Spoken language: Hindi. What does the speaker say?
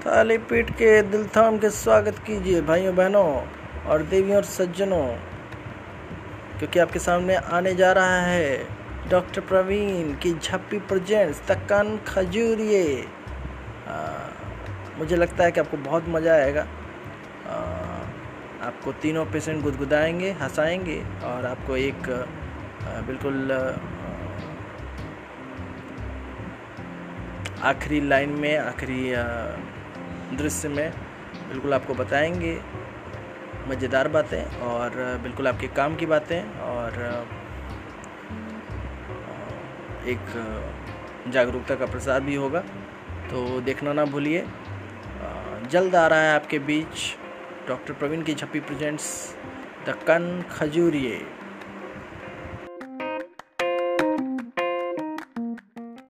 थाली पीट के दिल थाम के स्वागत कीजिए भाइयों बहनों और देवियों और सज्जनों। क्योंकि आपके सामने आने जा रहा है डॉक्टर प्रवीण की झप्पी प्रेजेंट्स तक्कन खजूरिए मुझे लगता है कि आपको बहुत मज़ा आएगा। आ, आपको तीनों पेशेंट गुदगुदाएँगे हंसाएँगे और आपको एक आ, बिल्कुल आखिरी लाइन में आखिरी दृश्य में बिल्कुल आपको बताएँगे मज़ेदार बातें और बिल्कुल आपके काम की बातें और एक जागरूकता का प्रसार भी होगा। तो देखना ना भूलिए। जल्द आ रहा है आपके बीच डॉक्टर प्रवीण की छप्पी प्रेजेंट्स द कन खजूरिए